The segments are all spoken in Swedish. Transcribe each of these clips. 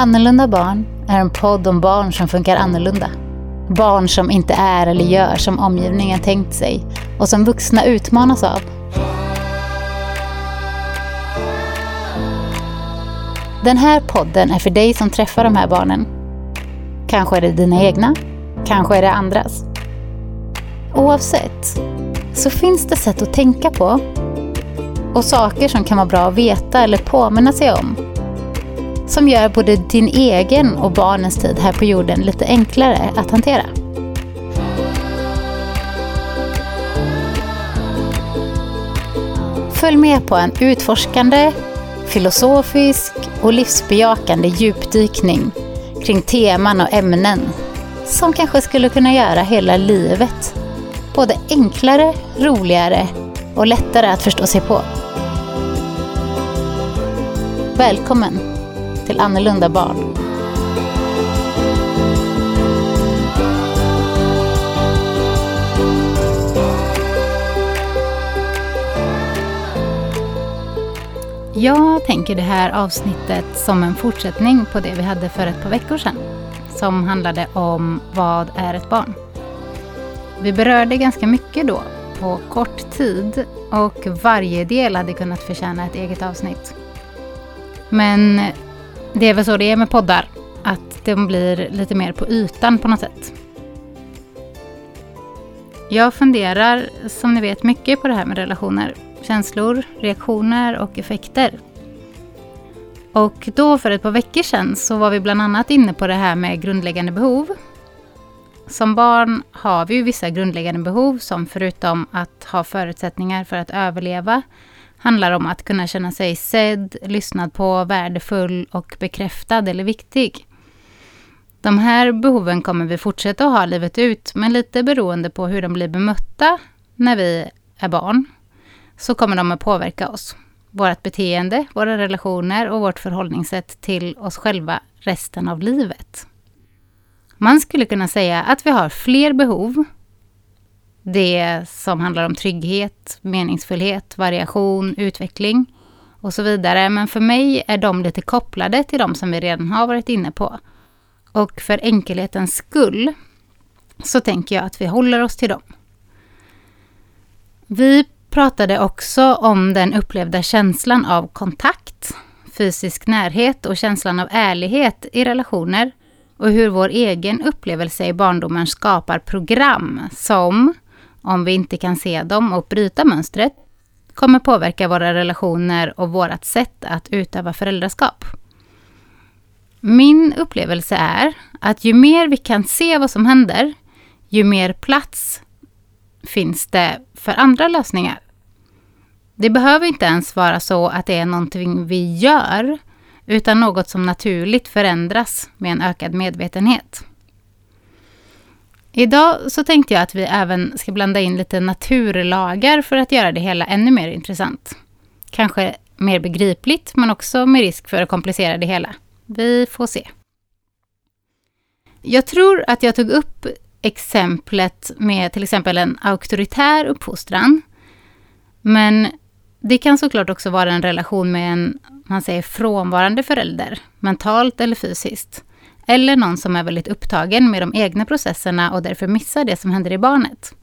Annorlunda barn är en podd om barn som funkar annorlunda. Barn som inte är eller gör som omgivningen tänkt sig och som vuxna utmanas av. Den här podden är för dig som träffar de här barnen. Kanske är det dina egna, kanske är det andras. Oavsett så finns det sätt att tänka på och saker som kan vara bra att veta eller påminna sig om som gör både din egen och barnens tid här på jorden lite enklare att hantera. Följ med på en utforskande, filosofisk och livsbejakande djupdykning kring teman och ämnen som kanske skulle kunna göra hela livet både enklare, roligare och lättare att förstå sig på. Välkommen till Annorlunda barn. Jag tänker det här avsnittet som en fortsättning på det vi hade för ett par veckor sedan. Som handlade om vad är ett barn? Vi berörde ganska mycket då på kort tid och varje del hade kunnat förtjäna ett eget avsnitt. Men det är väl så det är med poddar, att de blir lite mer på ytan på något sätt. Jag funderar, som ni vet, mycket på det här med relationer. Känslor, reaktioner och effekter. Och då för ett par veckor sedan så var vi bland annat inne på det här med grundläggande behov. Som barn har vi ju vissa grundläggande behov som förutom att ha förutsättningar för att överleva handlar om att kunna känna sig sedd, lyssnad på, värdefull och bekräftad eller viktig. De här behoven kommer vi fortsätta att ha livet ut, men lite beroende på hur de blir bemötta när vi är barn, så kommer de att påverka oss. Vårt beteende, våra relationer och vårt förhållningssätt till oss själva resten av livet. Man skulle kunna säga att vi har fler behov det som handlar om trygghet, meningsfullhet, variation, utveckling och så vidare. Men för mig är de lite kopplade till de som vi redan har varit inne på. Och för enkelhetens skull så tänker jag att vi håller oss till dem. Vi pratade också om den upplevda känslan av kontakt, fysisk närhet och känslan av ärlighet i relationer och hur vår egen upplevelse i barndomen skapar program som om vi inte kan se dem och bryta mönstret, kommer påverka våra relationer och vårt sätt att utöva föräldraskap. Min upplevelse är att ju mer vi kan se vad som händer, ju mer plats finns det för andra lösningar. Det behöver inte ens vara så att det är någonting vi gör, utan något som naturligt förändras med en ökad medvetenhet. Idag så tänkte jag att vi även ska blanda in lite naturlagar för att göra det hela ännu mer intressant. Kanske mer begripligt, men också med risk för att komplicera det hela. Vi får se. Jag tror att jag tog upp exemplet med till exempel en auktoritär uppfostran. Men det kan såklart också vara en relation med en, man säger frånvarande förälder, mentalt eller fysiskt. Eller någon som är väldigt upptagen med de egna processerna och därför missar det som händer i barnet.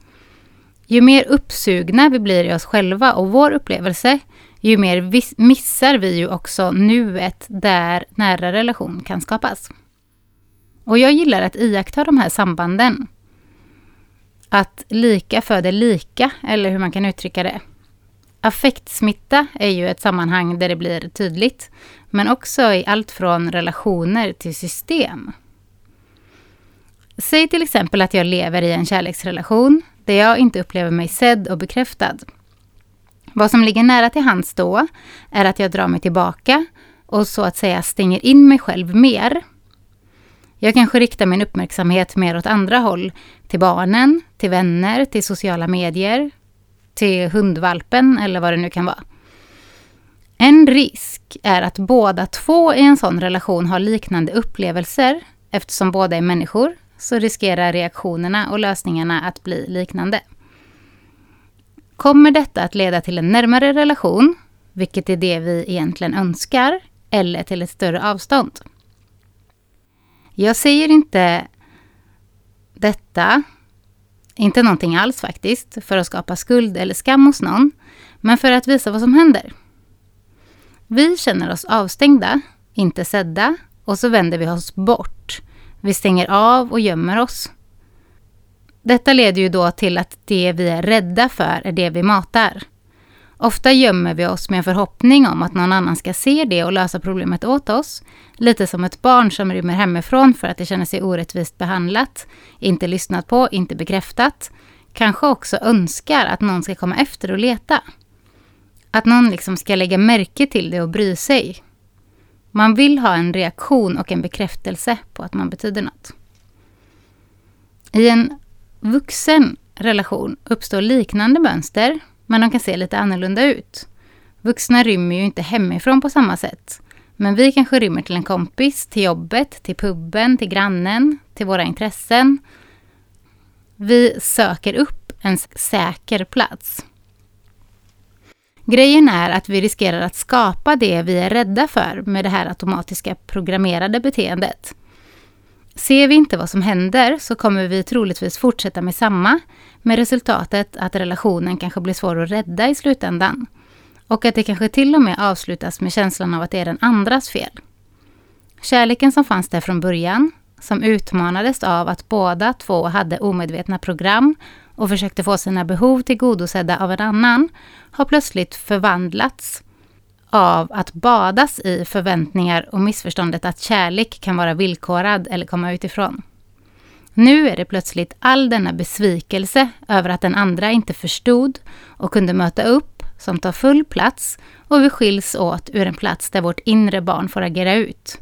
Ju mer uppsugna vi blir i oss själva och vår upplevelse, ju mer missar vi ju också nuet där nära relation kan skapas. Och jag gillar att iaktta de här sambanden. Att lika föder lika, eller hur man kan uttrycka det. Affektsmitta är ju ett sammanhang där det blir tydligt, men också i allt från relationer till system. Säg till exempel att jag lever i en kärleksrelation där jag inte upplever mig sedd och bekräftad. Vad som ligger nära till hands då är att jag drar mig tillbaka och så att säga stänger in mig själv mer. Jag kanske riktar min uppmärksamhet mer åt andra håll, till barnen, till vänner, till sociala medier, till hundvalpen eller vad det nu kan vara. En risk är att båda två i en sån relation har liknande upplevelser. Eftersom båda är människor så riskerar reaktionerna och lösningarna att bli liknande. Kommer detta att leda till en närmare relation, vilket är det vi egentligen önskar, eller till ett större avstånd? Jag säger inte detta, inte någonting alls faktiskt, för att skapa skuld eller skam hos någon, men för att visa vad som händer. Vi känner oss avstängda, inte sedda och så vänder vi oss bort. Vi stänger av och gömmer oss. Detta leder ju då till att det vi är rädda för är det vi matar. Ofta gömmer vi oss med en förhoppning om att någon annan ska se det och lösa problemet åt oss. Lite som ett barn som rymmer hemifrån för att det känner sig orättvist behandlat, inte lyssnat på, inte bekräftat. Kanske också önskar att någon ska komma efter och leta. Att någon liksom ska lägga märke till det och bry sig. Man vill ha en reaktion och en bekräftelse på att man betyder något. I en vuxen relation uppstår liknande mönster, men de kan se lite annorlunda ut. Vuxna rymmer ju inte hemifrån på samma sätt. Men vi kanske rymmer till en kompis, till jobbet, till puben, till grannen, till våra intressen. Vi söker upp en säker plats. Grejen är att vi riskerar att skapa det vi är rädda för med det här automatiska programmerade beteendet. Ser vi inte vad som händer så kommer vi troligtvis fortsätta med samma, med resultatet att relationen kanske blir svår att rädda i slutändan. Och att det kanske till och med avslutas med känslan av att det är den andras fel. Kärleken som fanns där från början, som utmanades av att båda två hade omedvetna program och försökte få sina behov tillgodosedda av en annan, har plötsligt förvandlats av att badas i förväntningar och missförståndet att kärlek kan vara villkorad eller komma utifrån. Nu är det plötsligt all denna besvikelse över att den andra inte förstod och kunde möta upp som tar full plats och vi skiljs åt ur en plats där vårt inre barn får agera ut.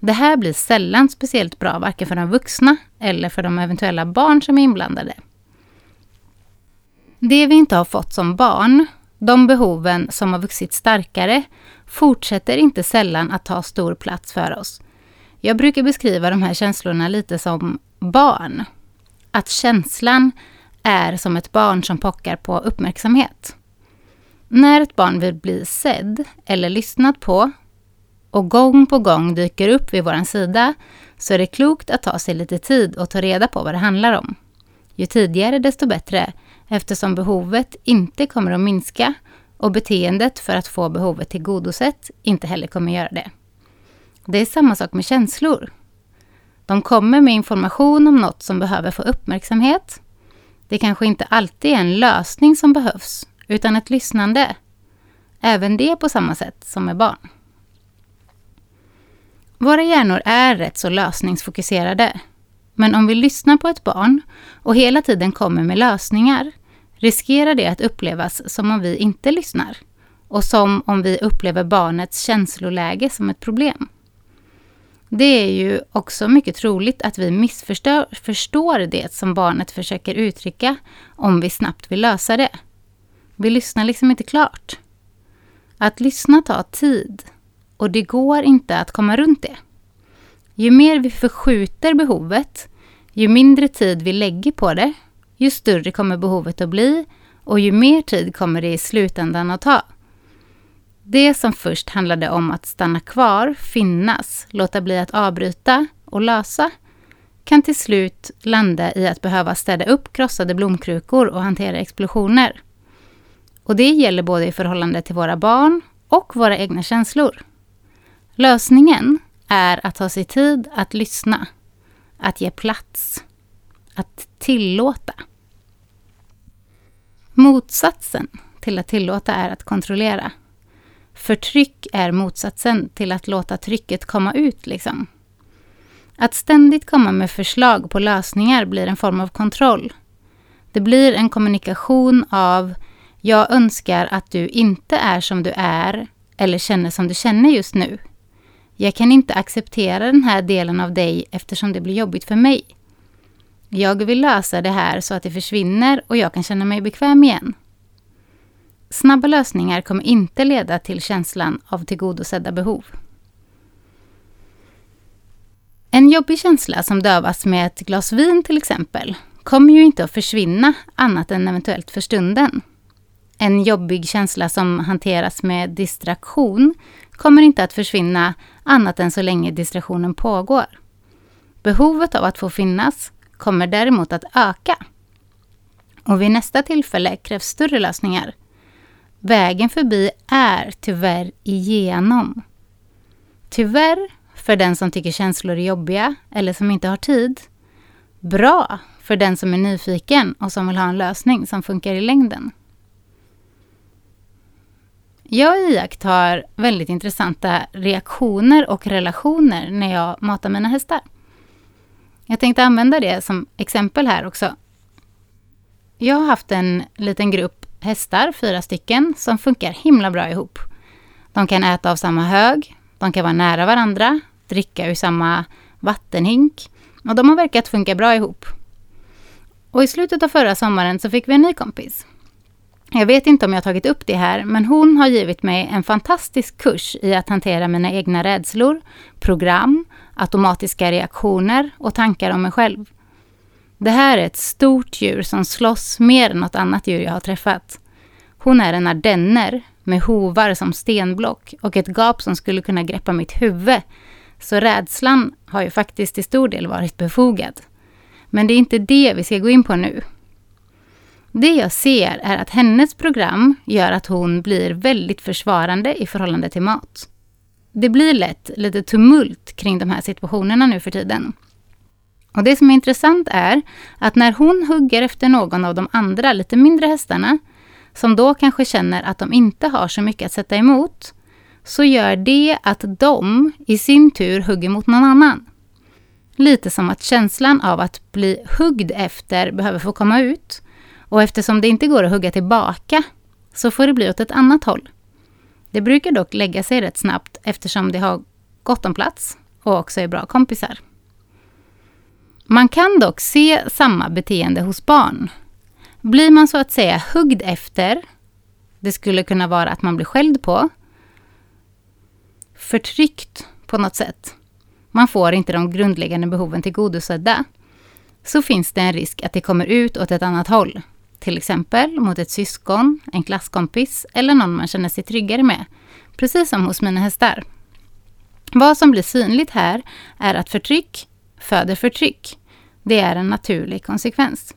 Det här blir sällan speciellt bra, varken för de vuxna eller för de eventuella barn som är inblandade. Det vi inte har fått som barn, de behoven som har vuxit starkare, fortsätter inte sällan att ta stor plats för oss. Jag brukar beskriva de här känslorna lite som barn. Att känslan är som ett barn som pockar på uppmärksamhet. När ett barn vill bli sedd eller lyssnat på och gång på gång dyker upp vid vår sida så är det klokt att ta sig lite tid och ta reda på vad det handlar om. Ju tidigare desto bättre eftersom behovet inte kommer att minska och beteendet för att få behovet tillgodosett inte heller kommer göra det. Det är samma sak med känslor. De kommer med information om något som behöver få uppmärksamhet. Det kanske inte alltid är en lösning som behövs, utan ett lyssnande. Även det på samma sätt som med barn. Våra hjärnor är rätt så lösningsfokuserade. Men om vi lyssnar på ett barn och hela tiden kommer med lösningar riskerar det att upplevas som om vi inte lyssnar och som om vi upplever barnets känsloläge som ett problem. Det är ju också mycket troligt att vi missförstår det som barnet försöker uttrycka om vi snabbt vill lösa det. Vi lyssnar liksom inte klart. Att lyssna tar tid och det går inte att komma runt det. Ju mer vi förskjuter behovet, ju mindre tid vi lägger på det, ju större kommer behovet att bli och ju mer tid kommer det i slutändan att ta. Det som först handlade om att stanna kvar, finnas, låta bli att avbryta och lösa kan till slut landa i att behöva städa upp krossade blomkrukor och hantera explosioner. Och det gäller både i förhållande till våra barn och våra egna känslor. Lösningen är att ta sig tid att lyssna, att ge plats, att tillåta. Motsatsen till att tillåta är att kontrollera. Förtryck är motsatsen till att låta trycket komma ut. Liksom. Att ständigt komma med förslag på lösningar blir en form av kontroll. Det blir en kommunikation av jag önskar att du inte är som du är eller känner som du känner just nu. Jag kan inte acceptera den här delen av dig eftersom det blir jobbigt för mig. Jag vill lösa det här så att det försvinner och jag kan känna mig bekväm igen. Snabba lösningar kommer inte leda till känslan av tillgodosedda behov. En jobbig känsla som dövas med ett glas vin till exempel kommer ju inte att försvinna annat än eventuellt för stunden. En jobbig känsla som hanteras med distraktion kommer inte att försvinna annat än så länge distraktionen pågår. Behovet av att få finnas kommer däremot att öka. Och vid nästa tillfälle krävs större lösningar. Vägen förbi är tyvärr igenom. Tyvärr för den som tycker känslor är jobbiga eller som inte har tid. Bra för den som är nyfiken och som vill ha en lösning som funkar i längden. Jag iakttar väldigt intressanta reaktioner och relationer när jag matar mina hästar. Jag tänkte använda det som exempel här också. Jag har haft en liten grupp hästar, fyra stycken, som funkar himla bra ihop. De kan äta av samma hög, de kan vara nära varandra, dricka ur samma vattenhink och de har verkat funka bra ihop. Och i slutet av förra sommaren så fick vi en ny kompis. Jag vet inte om jag tagit upp det här, men hon har givit mig en fantastisk kurs i att hantera mina egna rädslor, program, automatiska reaktioner och tankar om mig själv. Det här är ett stort djur som slåss mer än något annat djur jag har träffat. Hon är en ardenner med hovar som stenblock och ett gap som skulle kunna greppa mitt huvud. Så rädslan har ju faktiskt till stor del varit befogad. Men det är inte det vi ska gå in på nu. Det jag ser är att hennes program gör att hon blir väldigt försvarande i förhållande till mat. Det blir lätt lite tumult kring de här situationerna nu för tiden. Och det som är intressant är att när hon hugger efter någon av de andra lite mindre hästarna, som då kanske känner att de inte har så mycket att sätta emot, så gör det att de i sin tur hugger mot någon annan. Lite som att känslan av att bli huggd efter behöver få komma ut. Och eftersom det inte går att hugga tillbaka så får det bli åt ett annat håll. Det brukar dock lägga sig rätt snabbt eftersom det har gott om plats och också är bra kompisar. Man kan dock se samma beteende hos barn. Blir man så att säga huggd efter, det skulle kunna vara att man blir skälld på, förtryckt på något sätt, man får inte de grundläggande behoven tillgodosedda, så finns det en risk att det kommer ut åt ett annat håll. Till exempel mot ett syskon, en klasskompis eller någon man känner sig tryggare med. Precis som hos mina hästar. Vad som blir synligt här är att förtryck föder förtryck. Det är en naturlig konsekvens.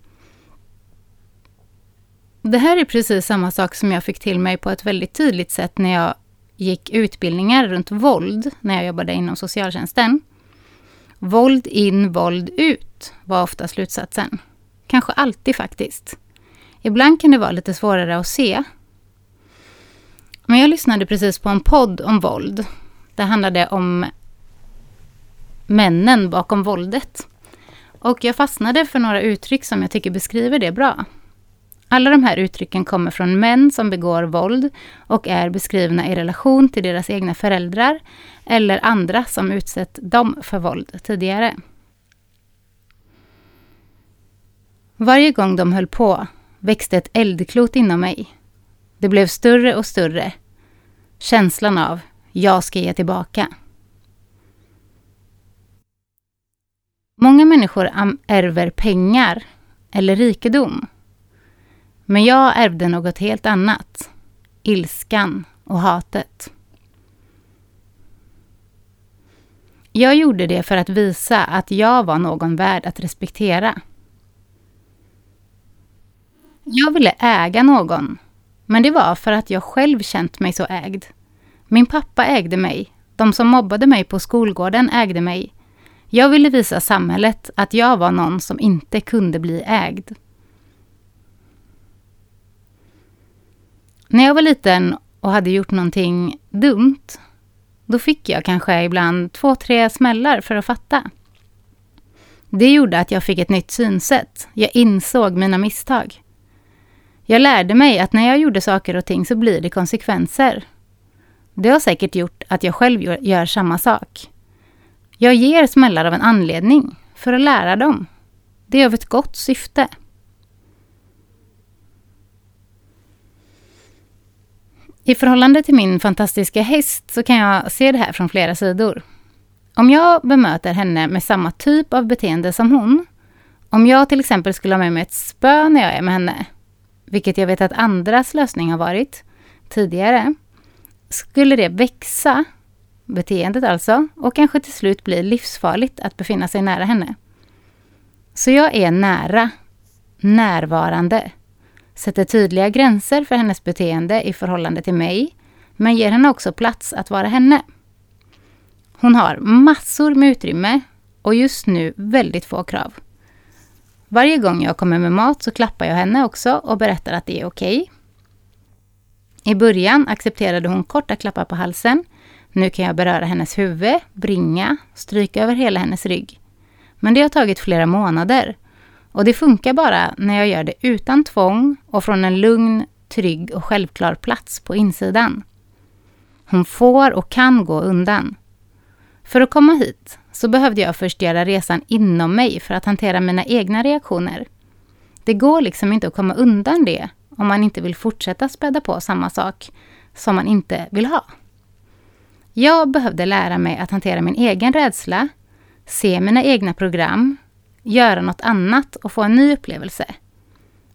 Det här är precis samma sak som jag fick till mig på ett väldigt tydligt sätt när jag gick utbildningar runt våld när jag jobbade inom socialtjänsten. Våld in, våld ut var ofta slutsatsen. Kanske alltid faktiskt. Ibland kan det vara lite svårare att se. Men jag lyssnade precis på en podd om våld. Det handlade om männen bakom våldet. Och jag fastnade för några uttryck som jag tycker beskriver det bra. Alla de här uttrycken kommer från män som begår våld och är beskrivna i relation till deras egna föräldrar eller andra som utsett dem för våld tidigare. Varje gång de höll på växte ett eldklot inom mig. Det blev större och större. Känslan av jag ska ge tillbaka. Många människor ärver pengar eller rikedom. Men jag ärvde något helt annat. Ilskan och hatet. Jag gjorde det för att visa att jag var någon värd att respektera. Jag ville äga någon, men det var för att jag själv känt mig så ägd. Min pappa ägde mig. De som mobbade mig på skolgården ägde mig. Jag ville visa samhället att jag var någon som inte kunde bli ägd. När jag var liten och hade gjort någonting dumt, då fick jag kanske ibland två, tre smällar för att fatta. Det gjorde att jag fick ett nytt synsätt. Jag insåg mina misstag. Jag lärde mig att när jag gjorde saker och ting så blir det konsekvenser. Det har säkert gjort att jag själv gör samma sak. Jag ger smällar av en anledning, för att lära dem. Det är av ett gott syfte. I förhållande till min fantastiska häst så kan jag se det här från flera sidor. Om jag bemöter henne med samma typ av beteende som hon, om jag till exempel skulle ha med mig ett spö när jag är med henne, vilket jag vet att andras lösning har varit tidigare, skulle det växa beteendet alltså, och kanske till slut blir livsfarligt att befinna sig nära henne. Så jag är nära, närvarande, sätter tydliga gränser för hennes beteende i förhållande till mig, men ger henne också plats att vara henne. Hon har massor med utrymme och just nu väldigt få krav. Varje gång jag kommer med mat så klappar jag henne också och berättar att det är okej. Okay. I början accepterade hon korta klappar på halsen. Nu kan jag beröra hennes huvud, bringa, stryka över hela hennes rygg. Men det har tagit flera månader. Och det funkar bara när jag gör det utan tvång och från en lugn, trygg och självklar plats på insidan. Hon får och kan gå undan. För att komma hit så behövde jag först göra resan inom mig för att hantera mina egna reaktioner. Det går liksom inte att komma undan det om man inte vill fortsätta späda på samma sak som man inte vill ha. Jag behövde lära mig att hantera min egen rädsla, se mina egna program, göra något annat och få en ny upplevelse.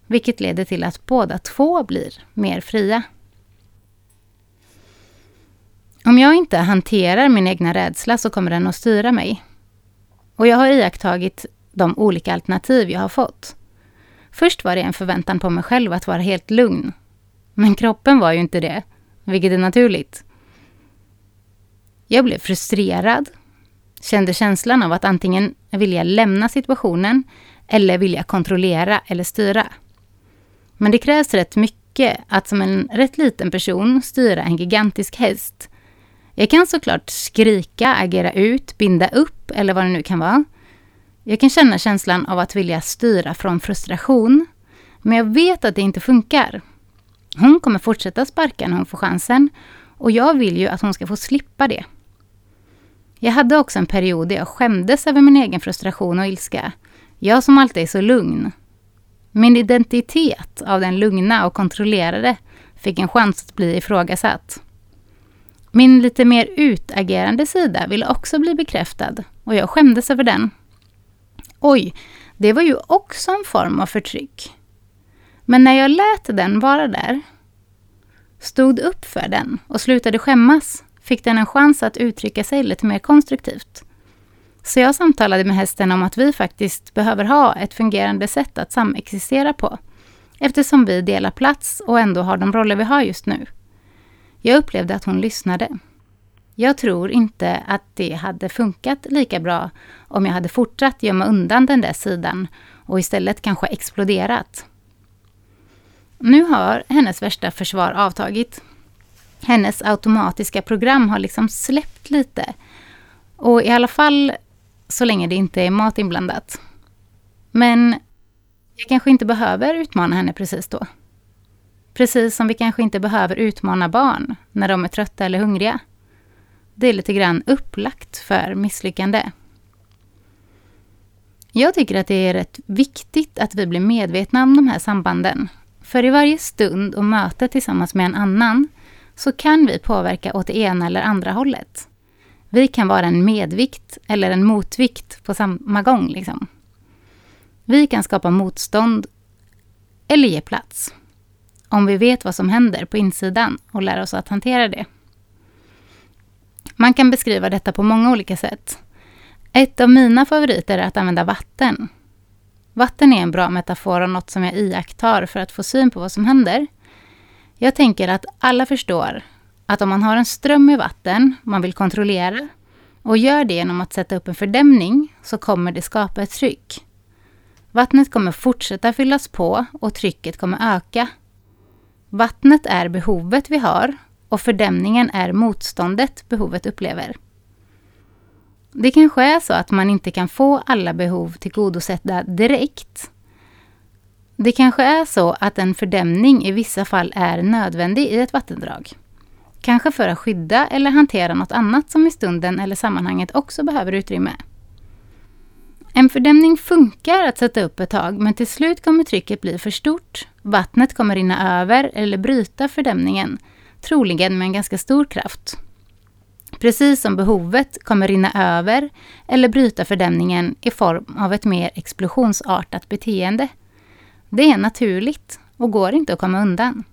Vilket leder till att båda två blir mer fria. Om jag inte hanterar min egna rädsla så kommer den att styra mig. Och jag har iakttagit de olika alternativ jag har fått. Först var det en förväntan på mig själv att vara helt lugn. Men kroppen var ju inte det, vilket är naturligt. Jag blev frustrerad, kände känslan av att antingen vilja lämna situationen eller vilja kontrollera eller styra. Men det krävs rätt mycket att som en rätt liten person styra en gigantisk häst jag kan såklart skrika, agera ut, binda upp eller vad det nu kan vara. Jag kan känna känslan av att vilja styra från frustration. Men jag vet att det inte funkar. Hon kommer fortsätta sparka när hon får chansen och jag vill ju att hon ska få slippa det. Jag hade också en period där jag skämdes över min egen frustration och ilska. Jag som alltid är så lugn. Min identitet av den lugna och kontrollerade fick en chans att bli ifrågasatt. Min lite mer utagerande sida ville också bli bekräftad och jag skämdes över den. Oj, det var ju också en form av förtryck. Men när jag lät den vara där, stod upp för den och slutade skämmas, fick den en chans att uttrycka sig lite mer konstruktivt. Så jag samtalade med hästen om att vi faktiskt behöver ha ett fungerande sätt att samexistera på, eftersom vi delar plats och ändå har de roller vi har just nu. Jag upplevde att hon lyssnade. Jag tror inte att det hade funkat lika bra om jag hade fortsatt gömma undan den där sidan och istället kanske exploderat. Nu har hennes värsta försvar avtagit. Hennes automatiska program har liksom släppt lite. Och i alla fall så länge det inte är mat inblandat. Men jag kanske inte behöver utmana henne precis då. Precis som vi kanske inte behöver utmana barn när de är trötta eller hungriga. Det är lite grann upplagt för misslyckande. Jag tycker att det är rätt viktigt att vi blir medvetna om de här sambanden. För i varje stund och möte tillsammans med en annan så kan vi påverka åt det ena eller andra hållet. Vi kan vara en medvikt eller en motvikt på samma gång. Liksom. Vi kan skapa motstånd eller ge plats om vi vet vad som händer på insidan och lär oss att hantera det. Man kan beskriva detta på många olika sätt. Ett av mina favoriter är att använda vatten. Vatten är en bra metafor och något som jag iakttar för att få syn på vad som händer. Jag tänker att alla förstår att om man har en ström i vatten man vill kontrollera och gör det genom att sätta upp en fördämning så kommer det skapa ett tryck. Vattnet kommer fortsätta fyllas på och trycket kommer öka Vattnet är behovet vi har och fördämningen är motståndet behovet upplever. Det kanske är så att man inte kan få alla behov tillgodosedda direkt. Det kanske är så att en fördämning i vissa fall är nödvändig i ett vattendrag. Kanske för att skydda eller hantera något annat som i stunden eller sammanhanget också behöver utrymme. En fördämning funkar att sätta upp ett tag men till slut kommer trycket bli för stort. Vattnet kommer rinna över eller bryta fördämningen, troligen med en ganska stor kraft. Precis som behovet kommer rinna över eller bryta fördämningen i form av ett mer explosionsartat beteende. Det är naturligt och går inte att komma undan.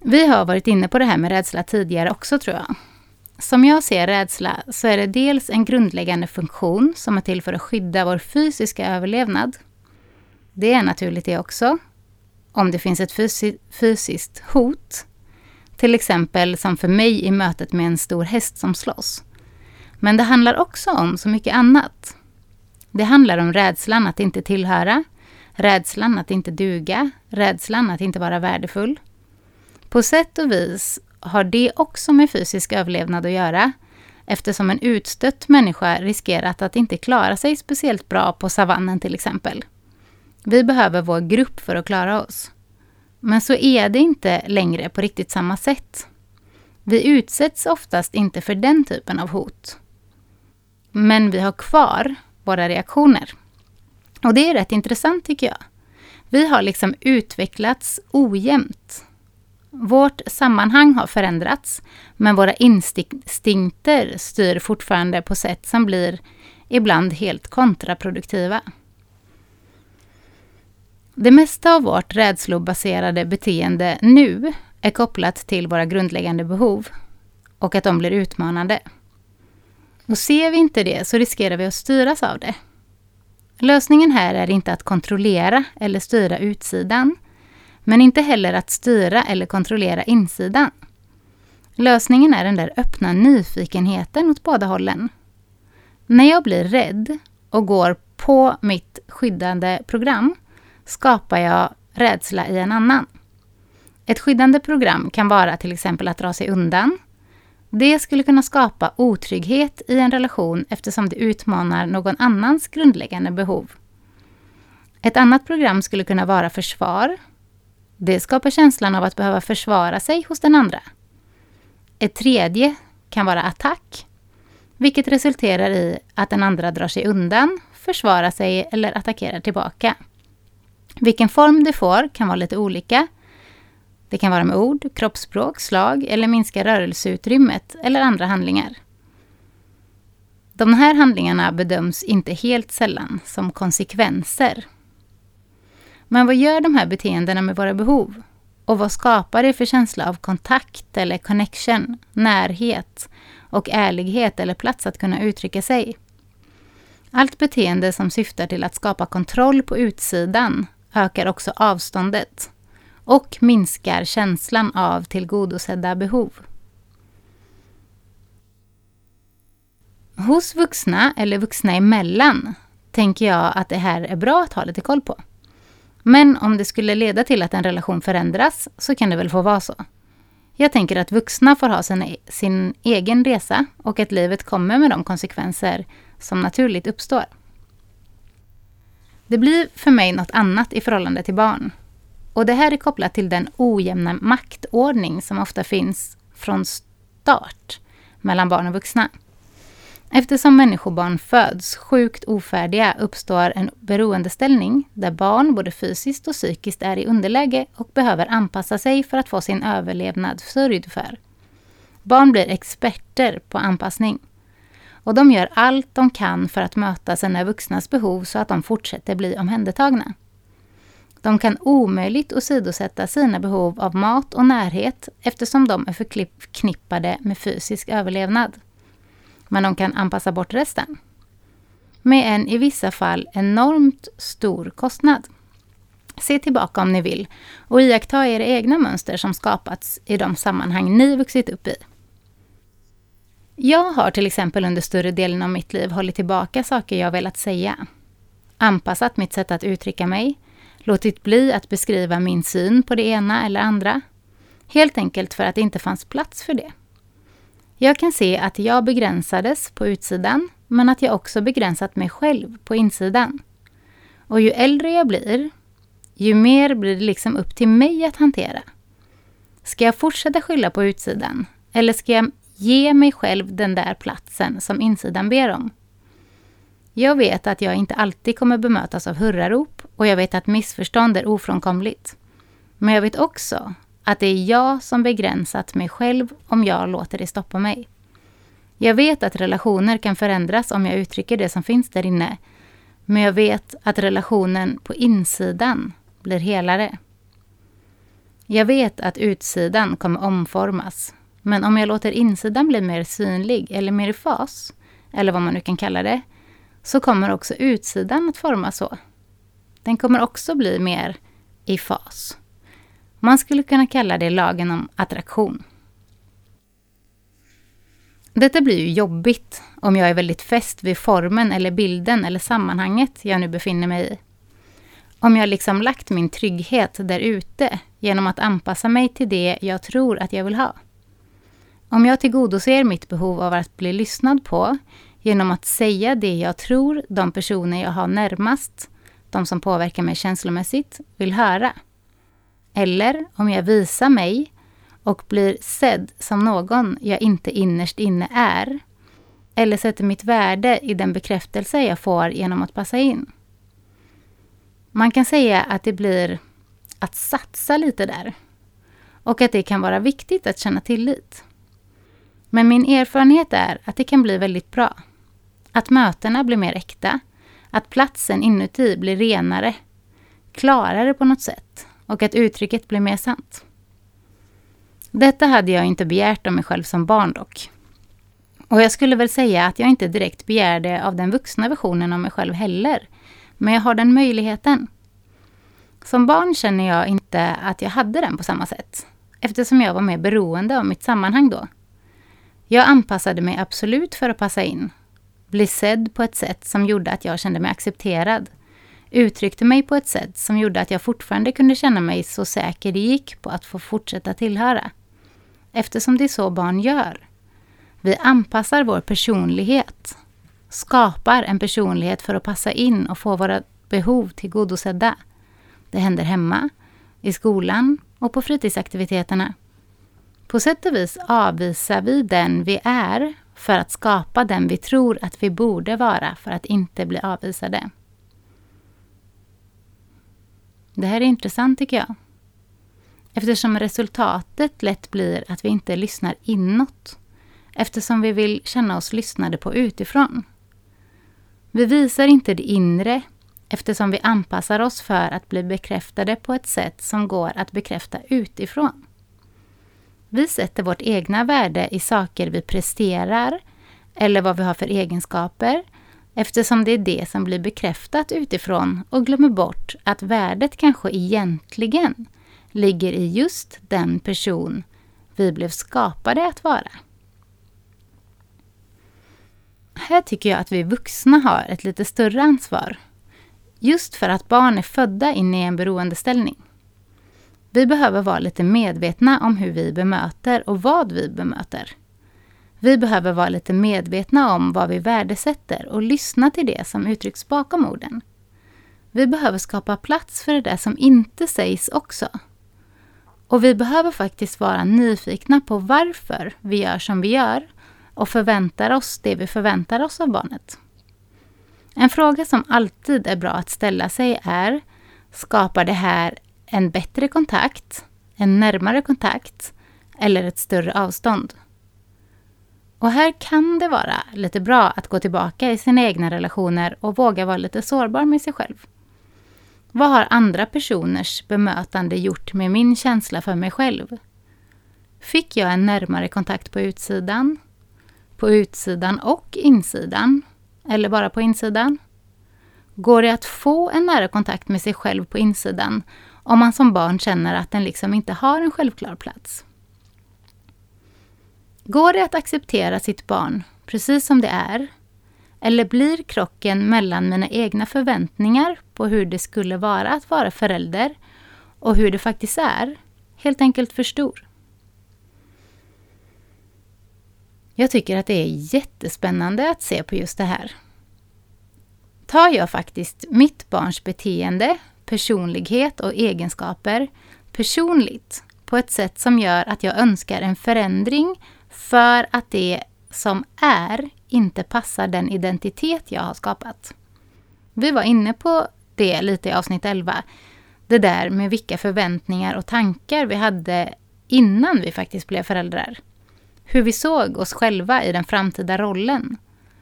Vi har varit inne på det här med rädsla tidigare också tror jag. Som jag ser rädsla så är det dels en grundläggande funktion som är till för att skydda vår fysiska överlevnad. Det är naturligt det också. Om det finns ett fysi fysiskt hot, till exempel som för mig i mötet med en stor häst som slåss. Men det handlar också om så mycket annat. Det handlar om rädslan att inte tillhöra, rädslan att inte duga, rädslan att inte vara värdefull. På sätt och vis har det också med fysisk överlevnad att göra eftersom en utstött människa riskerat att inte klara sig speciellt bra på savannen till exempel. Vi behöver vår grupp för att klara oss. Men så är det inte längre på riktigt samma sätt. Vi utsätts oftast inte för den typen av hot. Men vi har kvar våra reaktioner. Och det är rätt intressant tycker jag. Vi har liksom utvecklats ojämnt. Vårt sammanhang har förändrats, men våra instinkter styr fortfarande på sätt som blir ibland helt kontraproduktiva. Det mesta av vårt rädslobaserade beteende nu är kopplat till våra grundläggande behov och att de blir utmanande. Och ser vi inte det så riskerar vi att styras av det. Lösningen här är inte att kontrollera eller styra utsidan, men inte heller att styra eller kontrollera insidan. Lösningen är den där öppna nyfikenheten åt båda hållen. När jag blir rädd och går på mitt skyddande program skapar jag rädsla i en annan. Ett skyddande program kan vara till exempel att dra sig undan. Det skulle kunna skapa otrygghet i en relation eftersom det utmanar någon annans grundläggande behov. Ett annat program skulle kunna vara försvar. Det skapar känslan av att behöva försvara sig hos den andra. Ett tredje kan vara attack, vilket resulterar i att den andra drar sig undan, försvarar sig eller attackerar tillbaka. Vilken form det får kan vara lite olika. Det kan vara med ord, kroppsspråk, slag eller minska rörelseutrymmet eller andra handlingar. De här handlingarna bedöms inte helt sällan som konsekvenser. Men vad gör de här beteendena med våra behov? Och vad skapar det för känsla av kontakt eller connection, närhet och ärlighet eller plats att kunna uttrycka sig? Allt beteende som syftar till att skapa kontroll på utsidan ökar också avståndet och minskar känslan av tillgodosedda behov. Hos vuxna, eller vuxna emellan, tänker jag att det här är bra att ha lite koll på. Men om det skulle leda till att en relation förändras så kan det väl få vara så. Jag tänker att vuxna får ha sin, sin egen resa och att livet kommer med de konsekvenser som naturligt uppstår. Det blir för mig något annat i förhållande till barn. Och det här är kopplat till den ojämna maktordning som ofta finns från start mellan barn och vuxna. Eftersom människobarn föds sjukt ofärdiga uppstår en beroendeställning där barn både fysiskt och psykiskt är i underläge och behöver anpassa sig för att få sin överlevnad sörjd för. Barn blir experter på anpassning. Och de gör allt de kan för att möta sina vuxnas behov så att de fortsätter bli omhändertagna. De kan omöjligt åsidosätta sina behov av mat och närhet eftersom de är förknippade med fysisk överlevnad. Men de kan anpassa bort resten. Med en i vissa fall enormt stor kostnad. Se tillbaka om ni vill och iaktta era egna mönster som skapats i de sammanhang ni vuxit upp i. Jag har till exempel under större delen av mitt liv hållit tillbaka saker jag velat säga. Anpassat mitt sätt att uttrycka mig, låtit bli att beskriva min syn på det ena eller andra. Helt enkelt för att det inte fanns plats för det. Jag kan se att jag begränsades på utsidan, men att jag också begränsat mig själv på insidan. Och ju äldre jag blir, ju mer blir det liksom upp till mig att hantera. Ska jag fortsätta skylla på utsidan? Eller ska jag Ge mig själv den där platsen som insidan ber om. Jag vet att jag inte alltid kommer bemötas av hurrarop och jag vet att missförstånd är ofrånkomligt. Men jag vet också att det är jag som begränsat mig själv om jag låter det stoppa mig. Jag vet att relationer kan förändras om jag uttrycker det som finns där inne. Men jag vet att relationen på insidan blir helare. Jag vet att utsidan kommer omformas Men om jag låter insidan bli mer synlig eller mer i fas, eller vad man nu kan kalla det, så kommer också utsidan att formas så. Den kommer också bli mer i fas. Man skulle kunna kalla det lagen om attraktion. Detta blir ju jobbigt om jag är väldigt fäst vid formen eller bilden eller sammanhanget jag nu befinner mig i. Om jag liksom lagt min trygghet där ute genom att anpassa mig till det jag tror att jag vill ha. Om jag tillgodoser mitt behov av att bli lyssnad på genom att säga det jag tror de personer jag har närmast, de som påverkar mig känslomässigt, vill höra. Eller om jag visar mig och blir sedd som någon jag inte innerst inne är. Eller sätter mitt värde i den bekräftelse jag får genom att passa in. Man kan säga att det blir att satsa lite där. Och att det kan vara viktigt att känna tillit. Men min erfarenhet är att det kan bli väldigt bra. Att mötena blir mer äkta. Att platsen inuti blir renare. Klarare på något sätt. Och att uttrycket blir mer sant. Detta hade jag inte begärt av mig själv som barn dock. Och jag skulle väl säga att jag inte direkt begärde av den vuxna versionen av mig själv heller. Men jag har den möjligheten. Som barn känner jag inte att jag hade den på samma sätt. Eftersom jag var mer beroende av mitt sammanhang då. Jag anpassade mig absolut för att passa in. Bli sedd på ett sätt som gjorde att jag kände mig accepterad. Uttryckte mig på ett sätt som gjorde att jag fortfarande kunde känna mig så säker det gick på att få fortsätta tillhöra. Eftersom det är så barn gör. Vi anpassar vår personlighet. Skapar en personlighet för att passa in och få våra behov tillgodosedda. Det händer hemma, i skolan och på fritidsaktiviteterna. På sätt och vis avvisar vi den vi är för att skapa den vi tror att vi borde vara för att inte bli avvisade. Det här är intressant tycker jag. Eftersom resultatet lätt blir att vi inte lyssnar inåt. Eftersom vi vill känna oss lyssnade på utifrån. Vi visar inte det inre eftersom vi anpassar oss för att bli bekräftade på ett sätt som går att bekräfta utifrån. Vi sätter vårt egna värde i saker vi presterar eller vad vi har för egenskaper eftersom det är det som blir bekräftat utifrån och glömmer bort att värdet kanske egentligen ligger i just den person vi blev skapade att vara. Här tycker jag att vi vuxna har ett lite större ansvar. Just för att barn är födda in i en beroendeställning. Vi behöver vara lite medvetna om hur vi bemöter och vad vi bemöter. Vi behöver vara lite medvetna om vad vi värdesätter och lyssna till det som uttrycks bakom orden. Vi behöver skapa plats för det där som inte sägs också. Och vi behöver faktiskt vara nyfikna på varför vi gör som vi gör och förväntar oss det vi förväntar oss av barnet. En fråga som alltid är bra att ställa sig är Skapar det här en bättre kontakt, en närmare kontakt eller ett större avstånd? Och här kan det vara lite bra att gå tillbaka i sina egna relationer och våga vara lite sårbar med sig själv. Vad har andra personers bemötande gjort med min känsla för mig själv? Fick jag en närmare kontakt på utsidan? På utsidan och insidan? Eller bara på insidan? Går det att få en nära kontakt med sig själv på insidan om man som barn känner att den liksom inte har en självklar plats? Går det att acceptera sitt barn precis som det är? Eller blir krocken mellan mina egna förväntningar på hur det skulle vara att vara förälder och hur det faktiskt är helt enkelt för stor? Jag tycker att det är jättespännande att se på just det här. Tar jag faktiskt mitt barns beteende, personlighet och egenskaper personligt på ett sätt som gör att jag önskar en förändring för att det som är inte passar den identitet jag har skapat. Vi var inne på det lite i avsnitt 11. Det där med vilka förväntningar och tankar vi hade innan vi faktiskt blev föräldrar. Hur vi såg oss själva i den framtida rollen.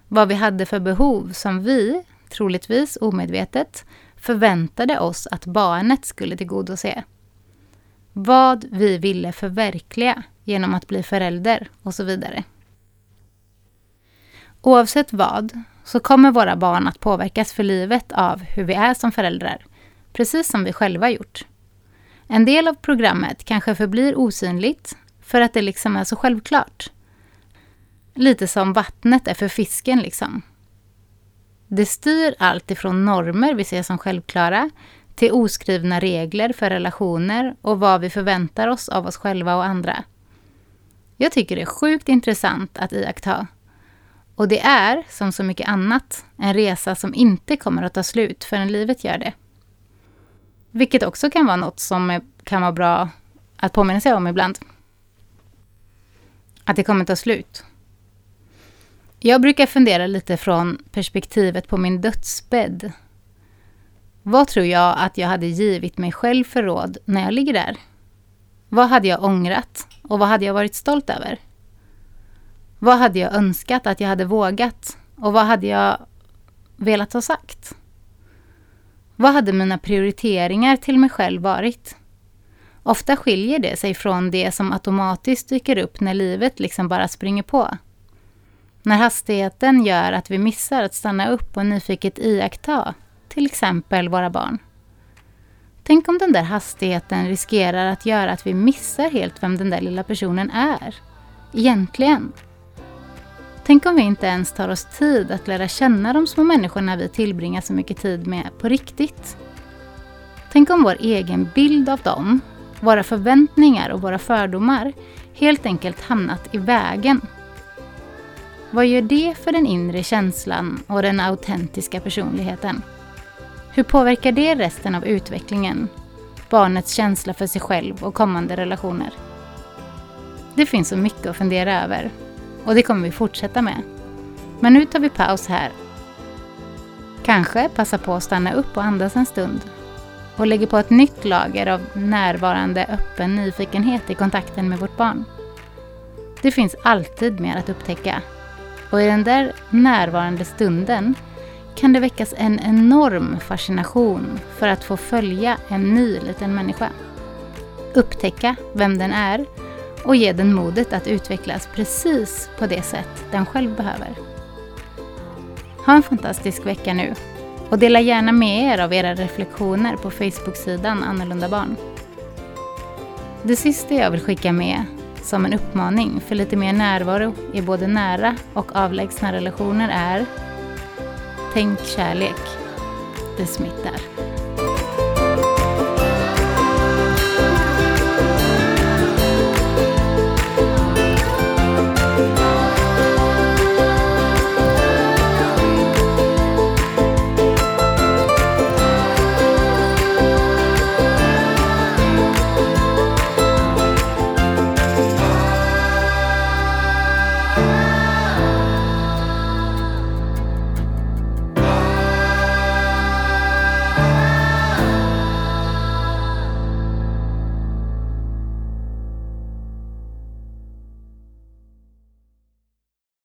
Vad vi hade för behov som vi, troligtvis omedvetet, förväntade oss att barnet skulle tillgodose. Vad vi ville förverkliga genom att bli förälder och så vidare. Oavsett vad så kommer våra barn att påverkas för livet av hur vi är som föräldrar, precis som vi själva gjort. En del av programmet kanske förblir osynligt för att det liksom är så självklart. Lite som vattnet är för fisken liksom. Det styr allt ifrån normer vi ser som självklara till oskrivna regler för relationer och vad vi förväntar oss av oss själva och andra. Jag tycker det är sjukt intressant att iaktta. Och det är, som så mycket annat, en resa som inte kommer att ta slut förrän livet gör det. Vilket också kan vara något som kan vara bra att påminna sig om ibland. Att det kommer ta slut. Jag brukar fundera lite från perspektivet på min dödsbädd. Vad tror jag att jag hade givit mig själv för råd när jag ligger där? Vad hade jag ångrat och vad hade jag varit stolt över? Vad hade jag önskat att jag hade vågat och vad hade jag velat ha sagt? Vad hade mina prioriteringar till mig själv varit? Ofta skiljer det sig från det som automatiskt dyker upp när livet liksom bara springer på. När hastigheten gör att vi missar att stanna upp och nyfiket iaktta till exempel våra barn. Tänk om den där hastigheten riskerar att göra att vi missar helt vem den där lilla personen är. Egentligen. Tänk om vi inte ens tar oss tid att lära känna de små människorna vi tillbringar så mycket tid med på riktigt. Tänk om vår egen bild av dem, våra förväntningar och våra fördomar helt enkelt hamnat i vägen. Vad gör det för den inre känslan och den autentiska personligheten? Hur påverkar det resten av utvecklingen? Barnets känsla för sig själv och kommande relationer? Det finns så mycket att fundera över och det kommer vi fortsätta med. Men nu tar vi paus här. Kanske passa på att stanna upp och andas en stund och lägger på ett nytt lager av närvarande öppen nyfikenhet i kontakten med vårt barn. Det finns alltid mer att upptäcka och i den där närvarande stunden kan det väckas en enorm fascination för att få följa en ny liten människa. Upptäcka vem den är och ge den modet att utvecklas precis på det sätt den själv behöver. Ha en fantastisk vecka nu och dela gärna med er av era reflektioner på Facebook-sidan Annorlunda barn. Det sista jag vill skicka med som en uppmaning för lite mer närvaro i både nära och avlägsna relationer är Tänk kärlek. Det smittar.